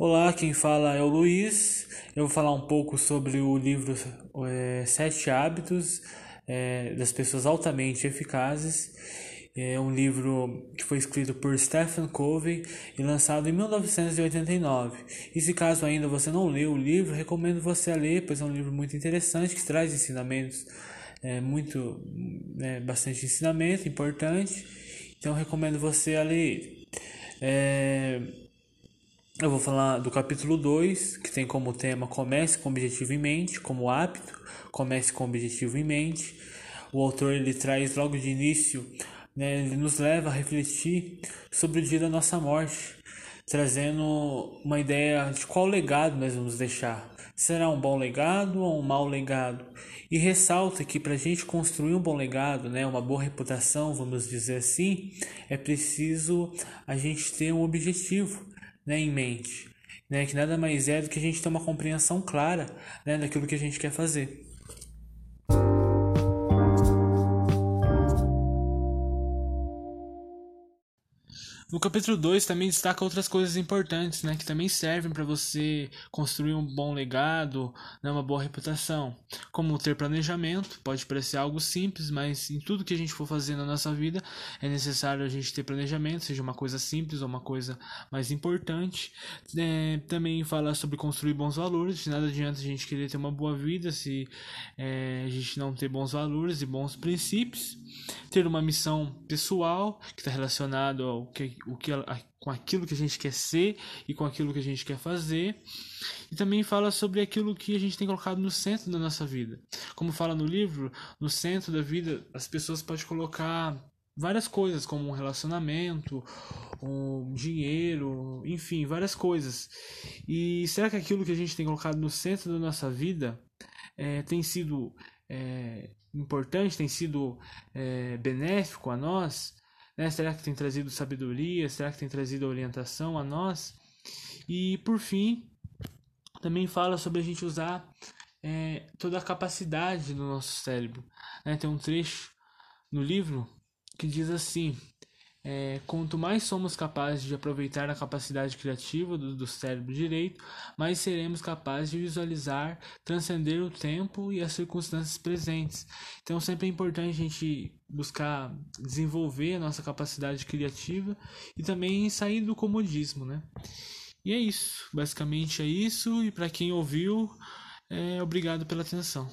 Olá, quem fala é o Luiz. Eu vou falar um pouco sobre o livro é, Sete Hábitos é, das Pessoas Altamente Eficazes. É um livro que foi escrito por Stephen Covey e lançado em 1989. E se caso ainda você não leu o livro, recomendo você a ler, pois é um livro muito interessante que traz ensinamentos, é, muito, é, bastante ensinamento importante. Então recomendo você a ler. É, eu vou falar do capítulo 2, que tem como tema Comece com objetivo em mente, como hábito, comece com objetivo em mente. O autor ele traz logo de início, né, ele nos leva a refletir sobre o dia da nossa morte, trazendo uma ideia de qual legado nós vamos deixar. Será um bom legado ou um mau legado? E ressalta que para a gente construir um bom legado, né, uma boa reputação, vamos dizer assim, é preciso a gente ter um objetivo né, em mente, né, que nada mais é do que a gente ter uma compreensão clara né, daquilo que a gente quer fazer. No capítulo 2 também destaca outras coisas importantes, né, que também servem para você construir um bom legado, né, uma boa reputação, como ter planejamento, pode parecer algo simples, mas em tudo que a gente for fazer na nossa vida é necessário a gente ter planejamento, seja uma coisa simples ou uma coisa mais importante. É, também fala sobre construir bons valores, nada adianta a gente querer ter uma boa vida se é, a gente não ter bons valores e bons princípios. Ter uma missão pessoal que está relacionado ao que o que com aquilo que a gente quer ser e com aquilo que a gente quer fazer. E também fala sobre aquilo que a gente tem colocado no centro da nossa vida. Como fala no livro, no centro da vida as pessoas podem colocar várias coisas, como um relacionamento, um dinheiro, enfim, várias coisas. E será que aquilo que a gente tem colocado no centro da nossa vida é, tem sido é, importante, tem sido é, benéfico a nós? Né? Será que tem trazido sabedoria? Será que tem trazido orientação a nós? E por fim, também fala sobre a gente usar é, toda a capacidade do nosso cérebro. Né? Tem um trecho no livro que diz assim: é, quanto mais somos capazes de aproveitar a capacidade criativa do, do, cérebro direito, mais seremos capazes de visualizar, transcender o tempo e as circunstâncias presentes. Então, sempre é importante a gente buscar desenvolver a nossa capacidade criativa e também sair do comodismo, né? E é isso, basicamente é isso. E para quem ouviu, é, obrigado pela atenção.